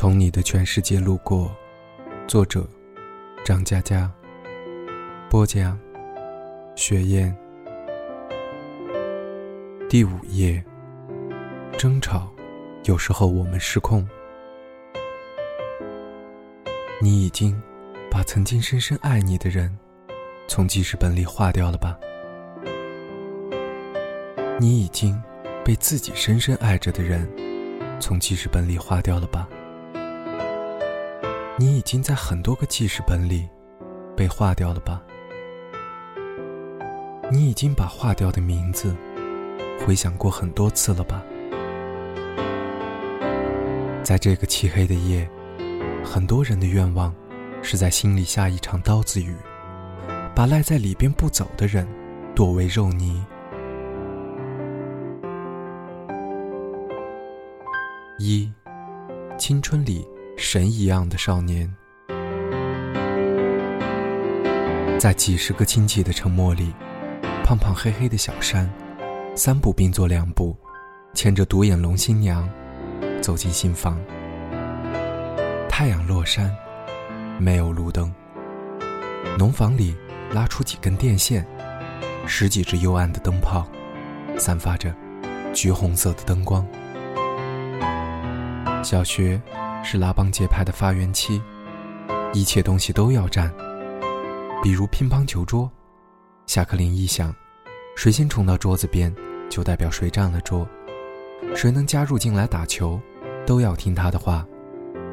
从你的全世界路过，作者：张嘉佳。播讲：雪雁。第五页。争吵，有时候我们失控。你已经把曾经深深爱你的人从记事本里划掉了吧？你已经被自己深深爱着的人从记事本里划掉了吧？你已经在很多个记事本里被划掉了吧？你已经把划掉的名字回想过很多次了吧？在这个漆黑的夜，很多人的愿望是在心里下一场刀子雨，把赖在里边不走的人剁为肉泥。一，青春里。神一样的少年，在几十个亲戚的沉默里，胖胖黑黑的小山，三步并作两步，牵着独眼龙新娘走进新房。太阳落山，没有路灯。农房里拉出几根电线，十几只幽暗的灯泡，散发着橘红色的灯光。小学。是拉帮结派的发源期，一切东西都要占，比如乒乓球桌，下课铃一响，谁先冲到桌子边，就代表谁占了桌，谁能加入进来打球，都要听他的话，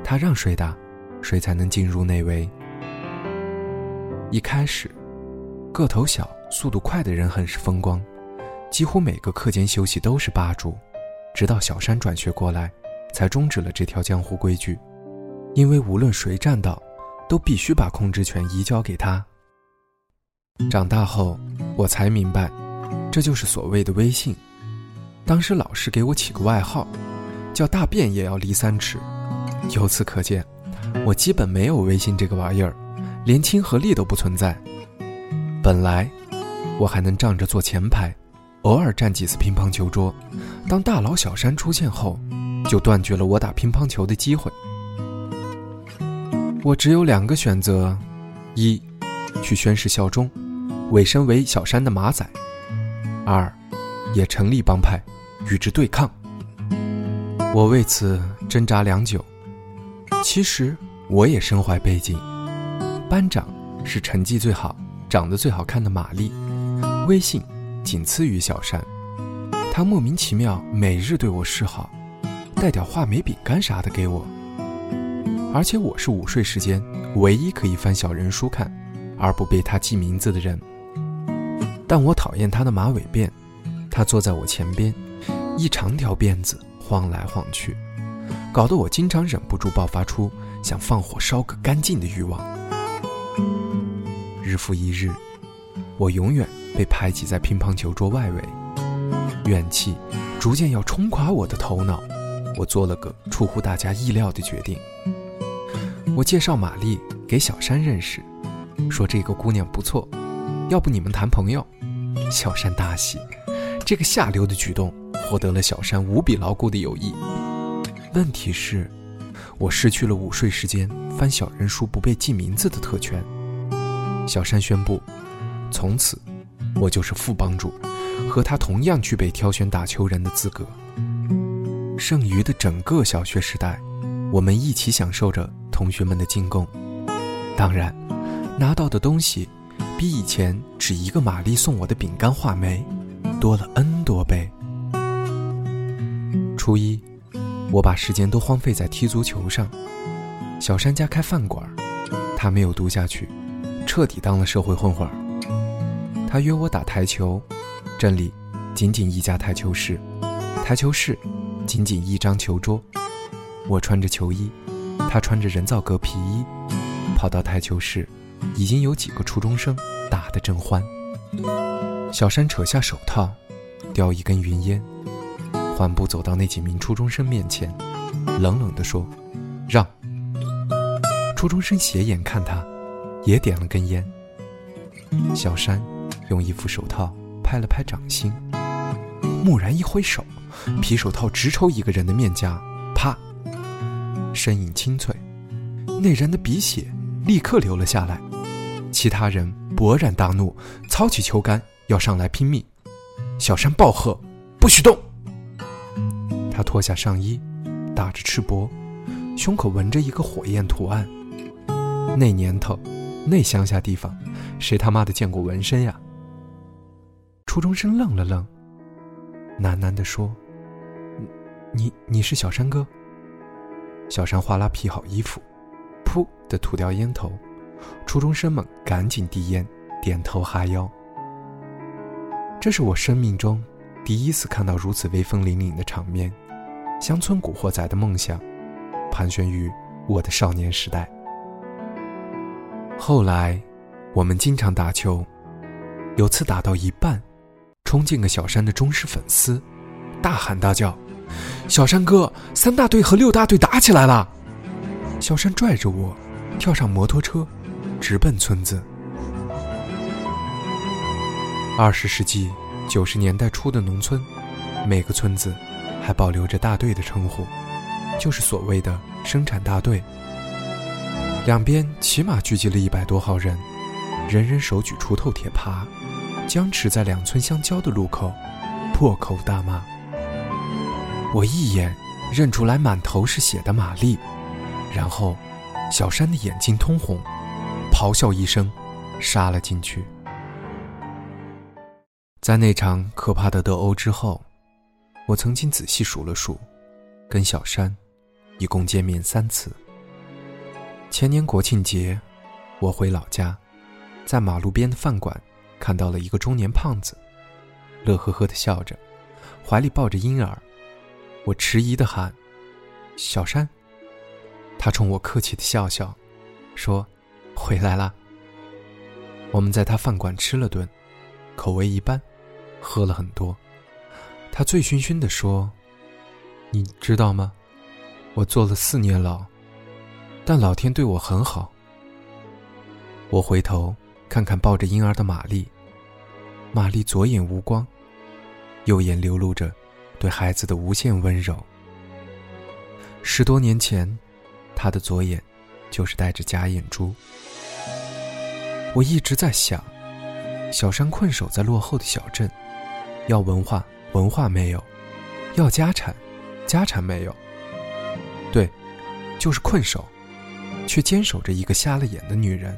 他让谁打，谁才能进入内围。一开始，个头小、速度快的人很是风光，几乎每个课间休息都是霸主，直到小山转学过来。才终止了这条江湖规矩，因为无论谁占到，都必须把控制权移交给他。长大后，我才明白，这就是所谓的微信。当时老师给我起个外号，叫“大便也要离三尺”。由此可见，我基本没有微信这个玩意儿，连亲和力都不存在。本来，我还能仗着坐前排，偶尔占几次乒乓球桌。当大佬小山出现后，就断绝了我打乒乓球的机会。我只有两个选择：一，去宣誓效忠，委身为小山的马仔；二，也成立帮派，与之对抗。我为此挣扎良久。其实我也身怀背景，班长是成绩最好、长得最好看的玛丽，威信仅次于小山。她莫名其妙每日对我示好。带点话梅饼干啥的给我，而且我是午睡时间唯一可以翻小人书看，而不被他记名字的人。但我讨厌他的马尾辫，他坐在我前边，一长条辫子晃来晃去，搞得我经常忍不住爆发出想放火烧个干净的欲望。日复一日，我永远被排挤在乒乓球桌外围，怨气逐渐要冲垮我的头脑。我做了个出乎大家意料的决定。我介绍玛丽给小山认识，说这个姑娘不错，要不你们谈朋友？小山大喜，这个下流的举动获得了小山无比牢固的友谊。问题是，我失去了午睡时间翻小人书不被记名字的特权。小山宣布，从此我就是副帮主，和他同样具备挑选打球人的资格。剩余的整个小学时代，我们一起享受着同学们的进贡。当然，拿到的东西比以前只一个玛丽送我的饼干、话梅多了 N 多倍。初一，我把时间都荒废在踢足球上。小山家开饭馆，他没有读下去，彻底当了社会混混。他约我打台球，镇里仅仅一家台球室，台球室。仅仅一张球桌，我穿着球衣，他穿着人造革皮衣，跑到台球室，已经有几个初中生打得正欢。小山扯下手套，叼一根云烟，缓步走到那几名初中生面前，冷冷地说：“让。”初中生斜眼看他，也点了根烟。小山用一副手套拍了拍掌心，蓦然一挥手。皮手套直抽一个人的面颊，啪！身影清脆，那人的鼻血立刻流了下来。其他人勃然大怒，操起球杆要上来拼命。小山暴喝：“不许动！”他脱下上衣，打着赤膊，胸口纹着一个火焰图案。那年头，那乡下地方，谁他妈的见过纹身呀？初中生愣了愣，喃喃地说：“你你是小山哥？”小山哗啦披好衣服，噗的吐掉烟头。初中生们赶紧递烟，点头哈腰。这是我生命中第一次看到如此威风凛凛的场面，乡村古惑仔的梦想，盘旋于我的少年时代。后来，我们经常打球，有次打到一半，冲进个小山的忠实粉丝，大喊大叫：“小山哥，三大队和六大队打起来了！”小山拽着我，跳上摩托车。直奔村子。二十世纪九十年代初的农村，每个村子还保留着大队的称呼，就是所谓的生产大队。两边起码聚集了一百多号人，人人手举锄头、铁耙，僵持在两村相交的路口，破口大骂。我一眼认出来满头是血的玛丽，然后小山的眼睛通红。咆哮一声，杀了进去。在那场可怕的斗殴之后，我曾经仔细数了数，跟小山一共见面三次。前年国庆节，我回老家，在马路边的饭馆看到了一个中年胖子，乐呵呵的笑着，怀里抱着婴儿。我迟疑的喊：“小山。”他冲我客气的笑笑，说。回来了。我们在他饭馆吃了顿，口味一般，喝了很多。他醉醺醺地说：“你知道吗？我坐了四年牢，但老天对我很好。”我回头看看抱着婴儿的玛丽，玛丽左眼无光，右眼流露着对孩子的无限温柔。十多年前，他的左眼就是戴着假眼珠。我一直在想，小山困守在落后的小镇，要文化，文化没有；要家产，家产没有。对，就是困守，却坚守着一个瞎了眼的女人。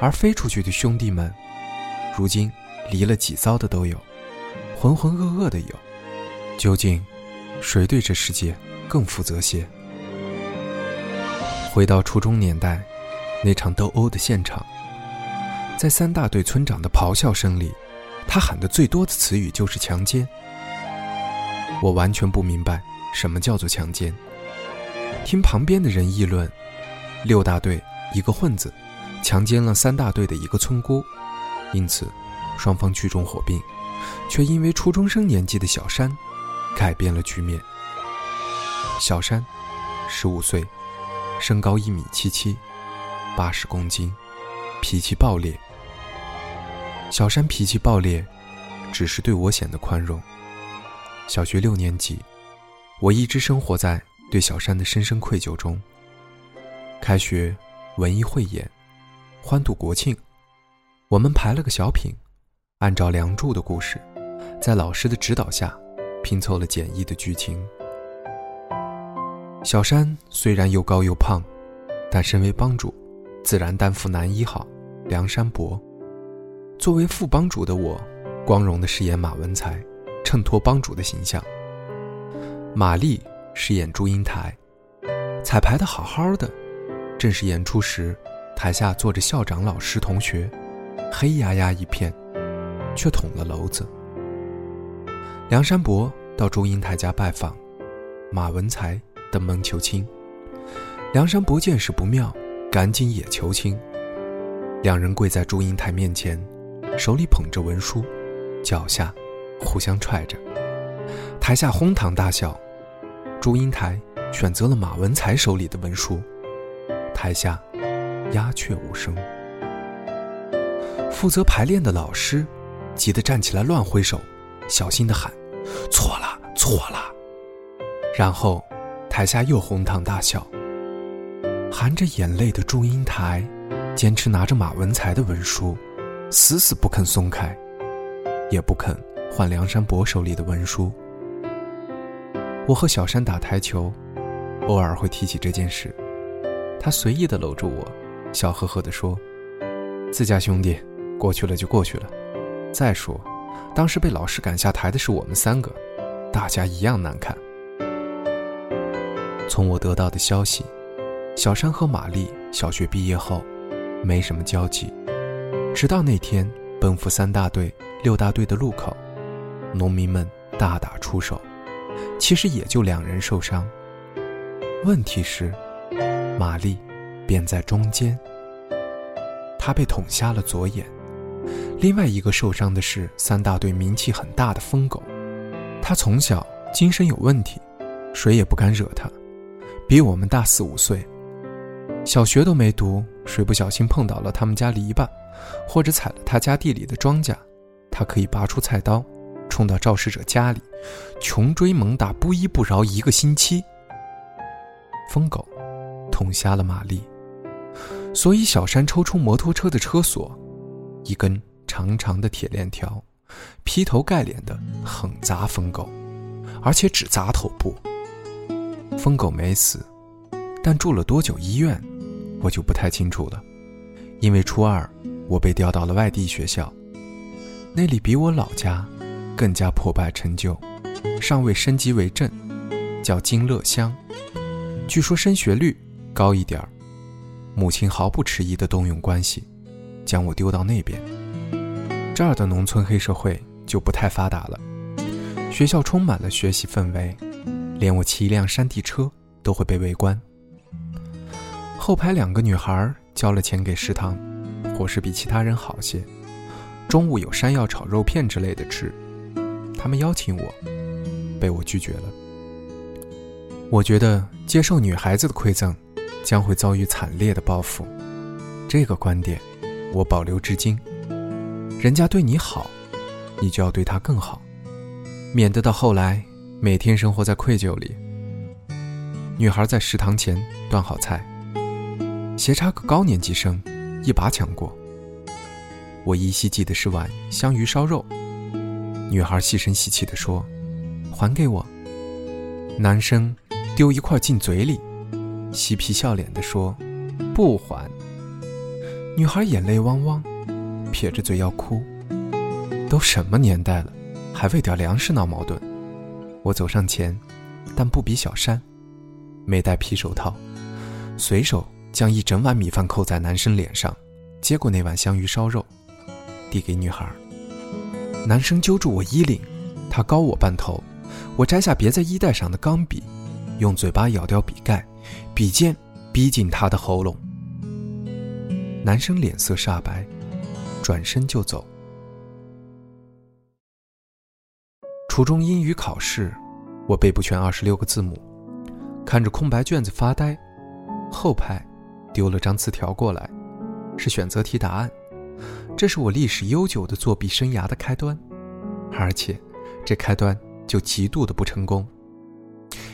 而飞出去的兄弟们，如今离了几遭的都有，浑浑噩噩的有。究竟，谁对这世界更负责些？回到初中年代，那场斗殴的现场。在三大队村长的咆哮声里，他喊的最多的词语就是强奸。我完全不明白什么叫做强奸。听旁边的人议论，六大队一个混子强奸了三大队的一个村姑，因此双方聚众火并，却因为初中生年纪的小山改变了局面。小山，十五岁，身高一米七七，八十公斤，脾气暴烈。小山脾气暴烈，只是对我显得宽容。小学六年级，我一直生活在对小山的深深愧疚中。开学，文艺汇演，欢度国庆，我们排了个小品，按照《梁祝》的故事，在老师的指导下，拼凑了简易的剧情。小山虽然又高又胖，但身为帮主，自然担负男一号梁山伯。作为副帮主的我，光荣的饰演马文才，衬托帮主的形象。玛丽饰演祝英台，彩排的好好的，正式演出时，台下坐着校长、老师、同学，黑压压一片，却捅了娄子。梁山伯到祝英台家拜访，马文才登门求亲。梁山伯见势不妙，赶紧也求亲。两人跪在祝英台面前。手里捧着文书，脚下互相踹着，台下哄堂大笑。祝英台选择了马文才手里的文书，台下鸦雀无声。负责排练的老师急得站起来乱挥手，小心地喊：“错了，错了！”然后，台下又哄堂大笑。含着眼泪的祝英台，坚持拿着马文才的文书，死死不肯松开，也不肯换梁山伯手里的文书。我和小山打台球，偶尔会提起这件事，他随意的搂住我，笑呵呵地说：“自家兄弟，过去了就过去了。再说，当时被老师赶下台的是我们三个，大家一样难看。”从我得到的消息，小山和玛丽小学毕业后，没什么交集，直到那天奔赴三大队、六大队的路口，农民们大打出手。其实也就两人受伤。问题是，玛丽便在中间。她被捅瞎了左眼。另外一个受伤的是三大队名气很大的疯狗，他从小精神有问题，谁也不敢惹他，比我们大四五岁，小学都没读，谁不小心碰倒了他们家篱笆，或者踩了他家地里的庄稼，他可以拔出菜刀。冲到肇事者家里，穷追猛打，不依不饶一个星期。疯狗捅瞎了玛丽，所以小山抽出摩托车的车锁，一根长长的铁链条，劈头盖脸的狠砸疯狗，而且只砸头部。疯狗没死，但住了多久医院，我就不太清楚了。因为初二我被调到了外地学校，那里比我老家。更加破败陈旧，尚未升级为镇，叫金乐乡。据说升学率高一点儿。母亲毫不迟疑地动用关系，将我丢到那边。这儿的农村黑社会就不太发达了，学校充满了学习氛围，连我骑一辆山地车都会被围观。后排两个女孩交了钱给食堂，伙食比其他人好些，中午有山药炒肉片之类的吃。他们邀请我，被我拒绝了。我觉得接受女孩子的馈赠，将会遭遇惨烈的报复。这个观点，我保留至今。人家对你好，你就要对他更好，免得到后来每天生活在愧疚里。女孩在食堂前端好菜，斜插个高年级生，一把抢过。我依稀记得是碗香鱼烧肉。女孩细声细气地说：“还给我。”男生丢一块进嘴里，嬉皮笑脸地说：“不还。”女孩眼泪汪汪，撇着嘴要哭。都什么年代了，还为点粮食闹矛盾？我走上前，但不比小山，没戴皮手套，随手将一整碗米饭扣在男生脸上，接过那碗香鱼烧肉，递给女孩。男生揪住我衣领，他高我半头，我摘下别在衣袋上的钢笔，用嘴巴咬掉笔盖，笔尖逼近他的喉咙。男生脸色煞白，转身就走。初中英语考试，我背不全二十六个字母，看着空白卷子发呆。后排丢了张字条过来，是选择题答案。这是我历史悠久的作弊生涯的开端，而且这开端就极度的不成功，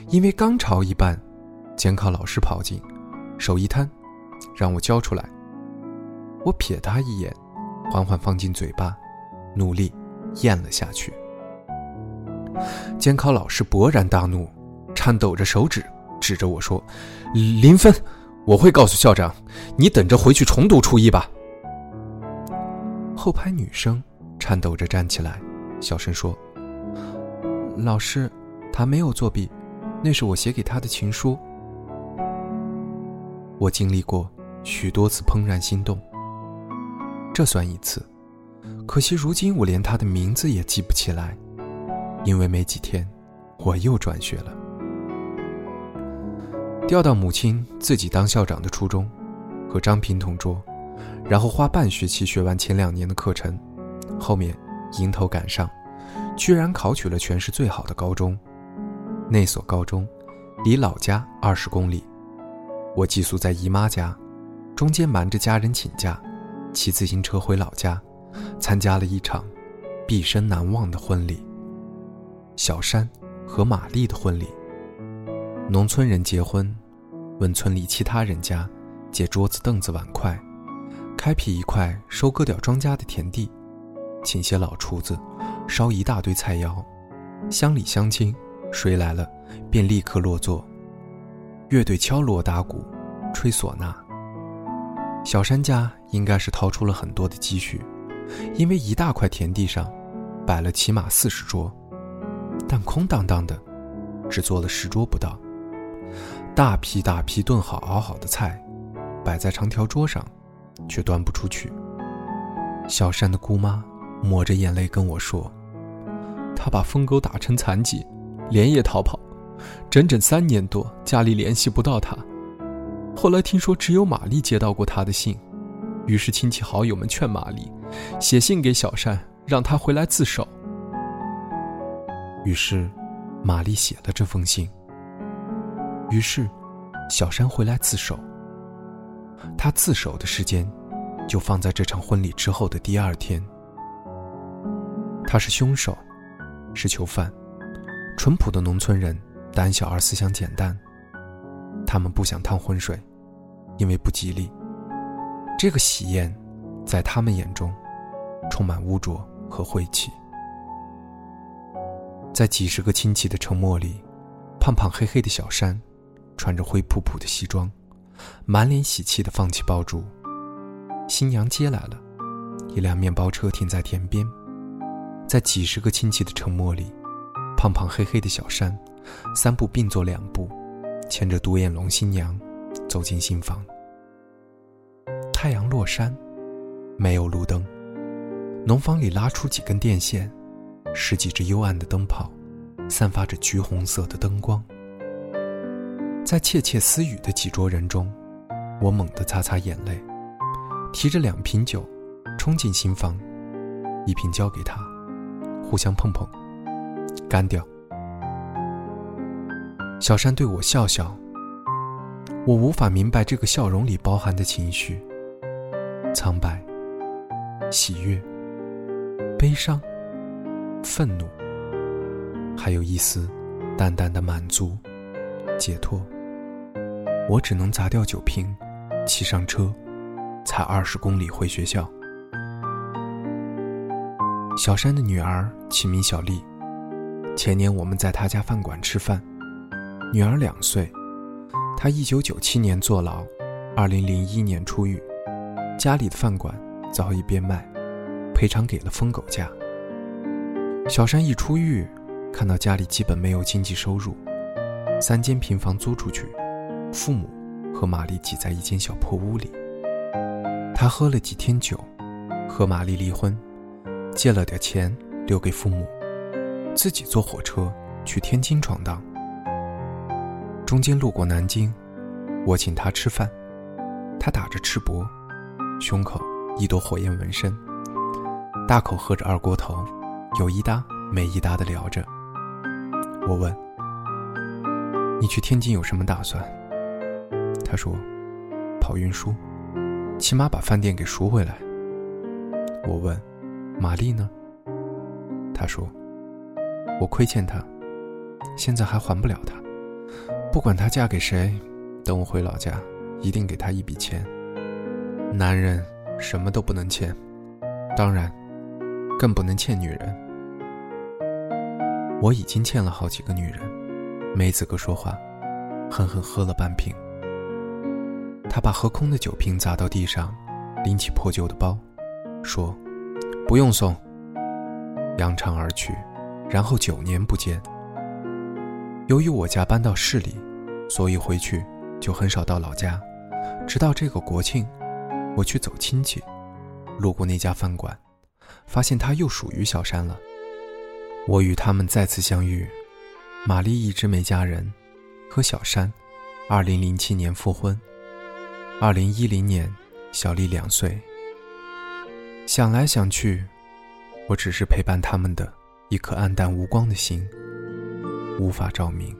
因为刚抄一半，监考老师跑进，手一摊，让我交出来。我瞥他一眼，缓缓放进嘴巴，努力咽了下去。监考老师勃然大怒，颤抖着手指指着我说：“零分，我会告诉校长，你等着回去重读初一吧。”后排女生颤抖着站起来，小声说：“老师，他没有作弊，那是我写给他的情书。”我经历过许多次怦然心动，这算一次。可惜如今我连他的名字也记不起来，因为没几天，我又转学了，调到母亲自己当校长的初中，和张平同桌。然后花半学期学完前两年的课程，后面迎头赶上，居然考取了全市最好的高中。那所高中离老家二十公里，我寄宿在姨妈家，中间瞒着家人请假，骑自行车回老家，参加了一场毕生难忘的婚礼——小山和玛丽的婚礼。农村人结婚，问村里其他人家借桌子、凳子、碗筷，开辟一块收割掉庄稼的田地，请些老厨子烧一大堆菜肴，乡里乡亲谁来了便立刻落座，乐队敲锣打鼓，吹唢呐。小山家应该是掏出了很多的积蓄，因为一大块田地上摆了起码四十桌，但空荡荡的，只做了十桌不到。大批大批炖好熬好的菜，摆在长条桌上，却端不出去。小山的姑妈抹着眼泪跟我说：“她把疯狗打成残疾，连夜逃跑，整整三年多，家里联系不到她。后来听说只有玛丽接到过他的信，于是亲戚好友们劝玛丽写信给小善，让他回来自首。于是，玛丽写了这封信。”于是，小山回来自首。他自首的时间，就放在这场婚礼之后的第二天。他是凶手，是囚犯。淳朴的农村人，胆小而思想简单。他们不想趟浑水，因为不吉利。这个喜宴，在他们眼中，充满污浊和晦气。在几十个亲戚的沉默里，胖胖黑黑的小山。穿着灰扑扑的西装，满脸喜气地放起爆竹。新娘接来了，一辆面包车停在田边，在几十个亲戚的沉默里，胖胖黑黑的小山，三步并作两步，牵着独眼龙新娘走进新房。太阳落山，没有路灯，农房里拉出几根电线，十几只幽暗的灯泡，散发着橘红色的灯光。在窃窃私语的几桌人中，我猛地擦擦眼泪，提着两瓶酒，冲进新房，一瓶交给他，互相碰碰，干掉。小山对我笑笑，我无法明白这个笑容里包含的情绪：苍白、喜悦、悲伤、愤怒，还有一丝淡淡的满足、解脱。我只能砸掉酒瓶，骑上车，踩二十公里回学校。小山的女儿起名小丽，前年我们在她家饭馆吃饭，女儿两岁，她一九九七年坐牢，二零零一年出狱，家里的饭馆早已变卖，赔偿给了疯狗家。小山一出狱，看到家里基本没有经济收入，三间平房租出去。父母和玛丽挤在一间小破屋里。他喝了几天酒，和玛丽离婚，借了点钱留给父母，自己坐火车去天津闯荡。中间路过南京，我请他吃饭，他打着赤膊，胸口一朵火焰纹身，大口喝着二锅头，有一搭没一搭的聊着。我问：“你去天津有什么打算？”他说：“跑运输，起码把饭店给赎回来。”我问：“玛丽呢？”他说：“我亏欠她，现在还还不了她。不管她嫁给谁，等我回老家，一定给她一笔钱。男人什么都不能欠，当然，更不能欠女人。我已经欠了好几个女人，没资格说话，狠狠喝了半瓶。”他把喝空的酒瓶砸到地上，拎起破旧的包，说：“不用送。”扬长而去，然后九年不见。由于我家搬到市里，所以回去就很少到老家。直到这个国庆，我去走亲戚，路过那家饭馆，发现他又属于小山了。我与他们再次相遇，玛丽一直没嫁人，和小山，二零零七年复婚。二零一零年，小丽两岁。想来想去，我只是陪伴他们的一颗暗淡无光的心，无法照明。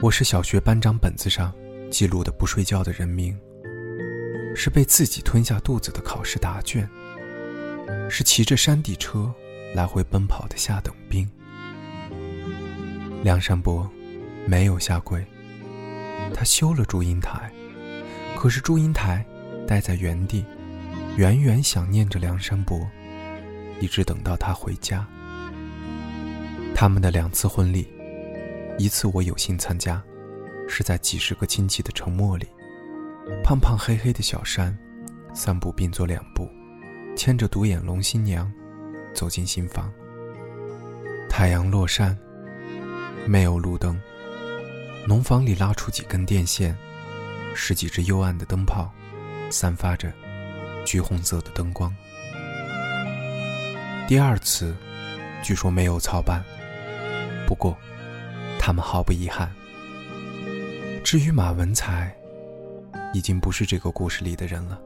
我是小学班长本子上记录的不睡觉的人名，是被自己吞下肚子的考试答卷，是骑着山地车来回奔跑的下等兵。梁山伯，没有下跪。他修了祝英台，可是祝英台待在原地，远远想念着梁山伯，一直等到他回家。他们的两次婚礼，一次我有幸参加，是在几十个亲戚的沉默里，胖胖黑黑的小山，三步并作两步，牵着独眼龙新娘，走进新房。太阳落山，没有路灯。农房里拉出几根电线，十几只幽暗的灯泡，散发着橘红色的灯光。第二次，据说没有操办，不过他们毫不遗憾。至于马文才，已经不是这个故事里的人了，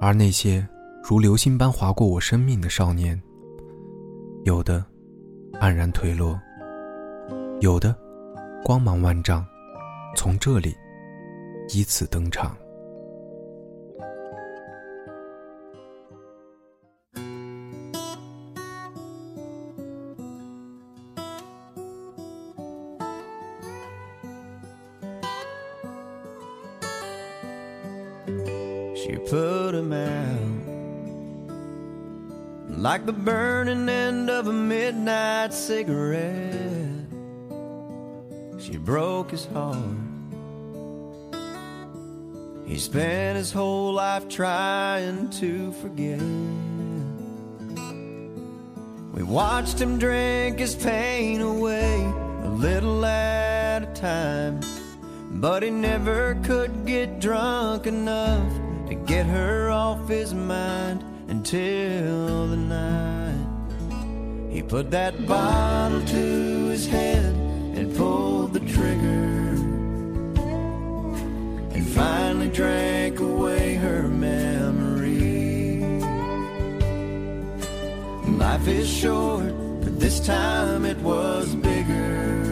而那些如流星般划过我生命的少年，有的黯然颓落，有的。光芒万丈，从这里依次登场。The burning end of a midnight cigarette. She broke his heart. He spent his whole life trying to forget. We watched him drink his pain away a little at a time. But he never could get drunk enough to get her off his mind until the night he put that bottle to his head and pulled the trigger and finally drank away her memory. Life is short, but this time it was bigger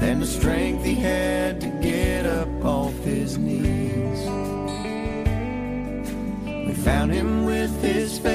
than the strength he had to get up off his knees. Found him with his face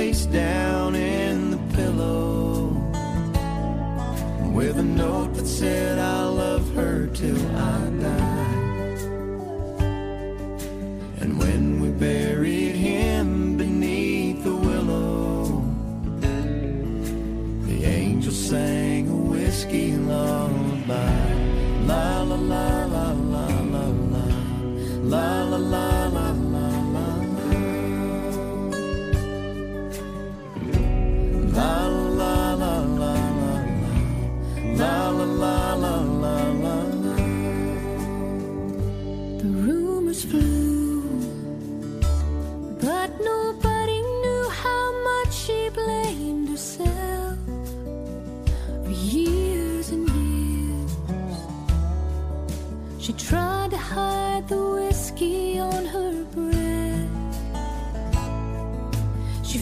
tried to hide the whiskey on her breath. She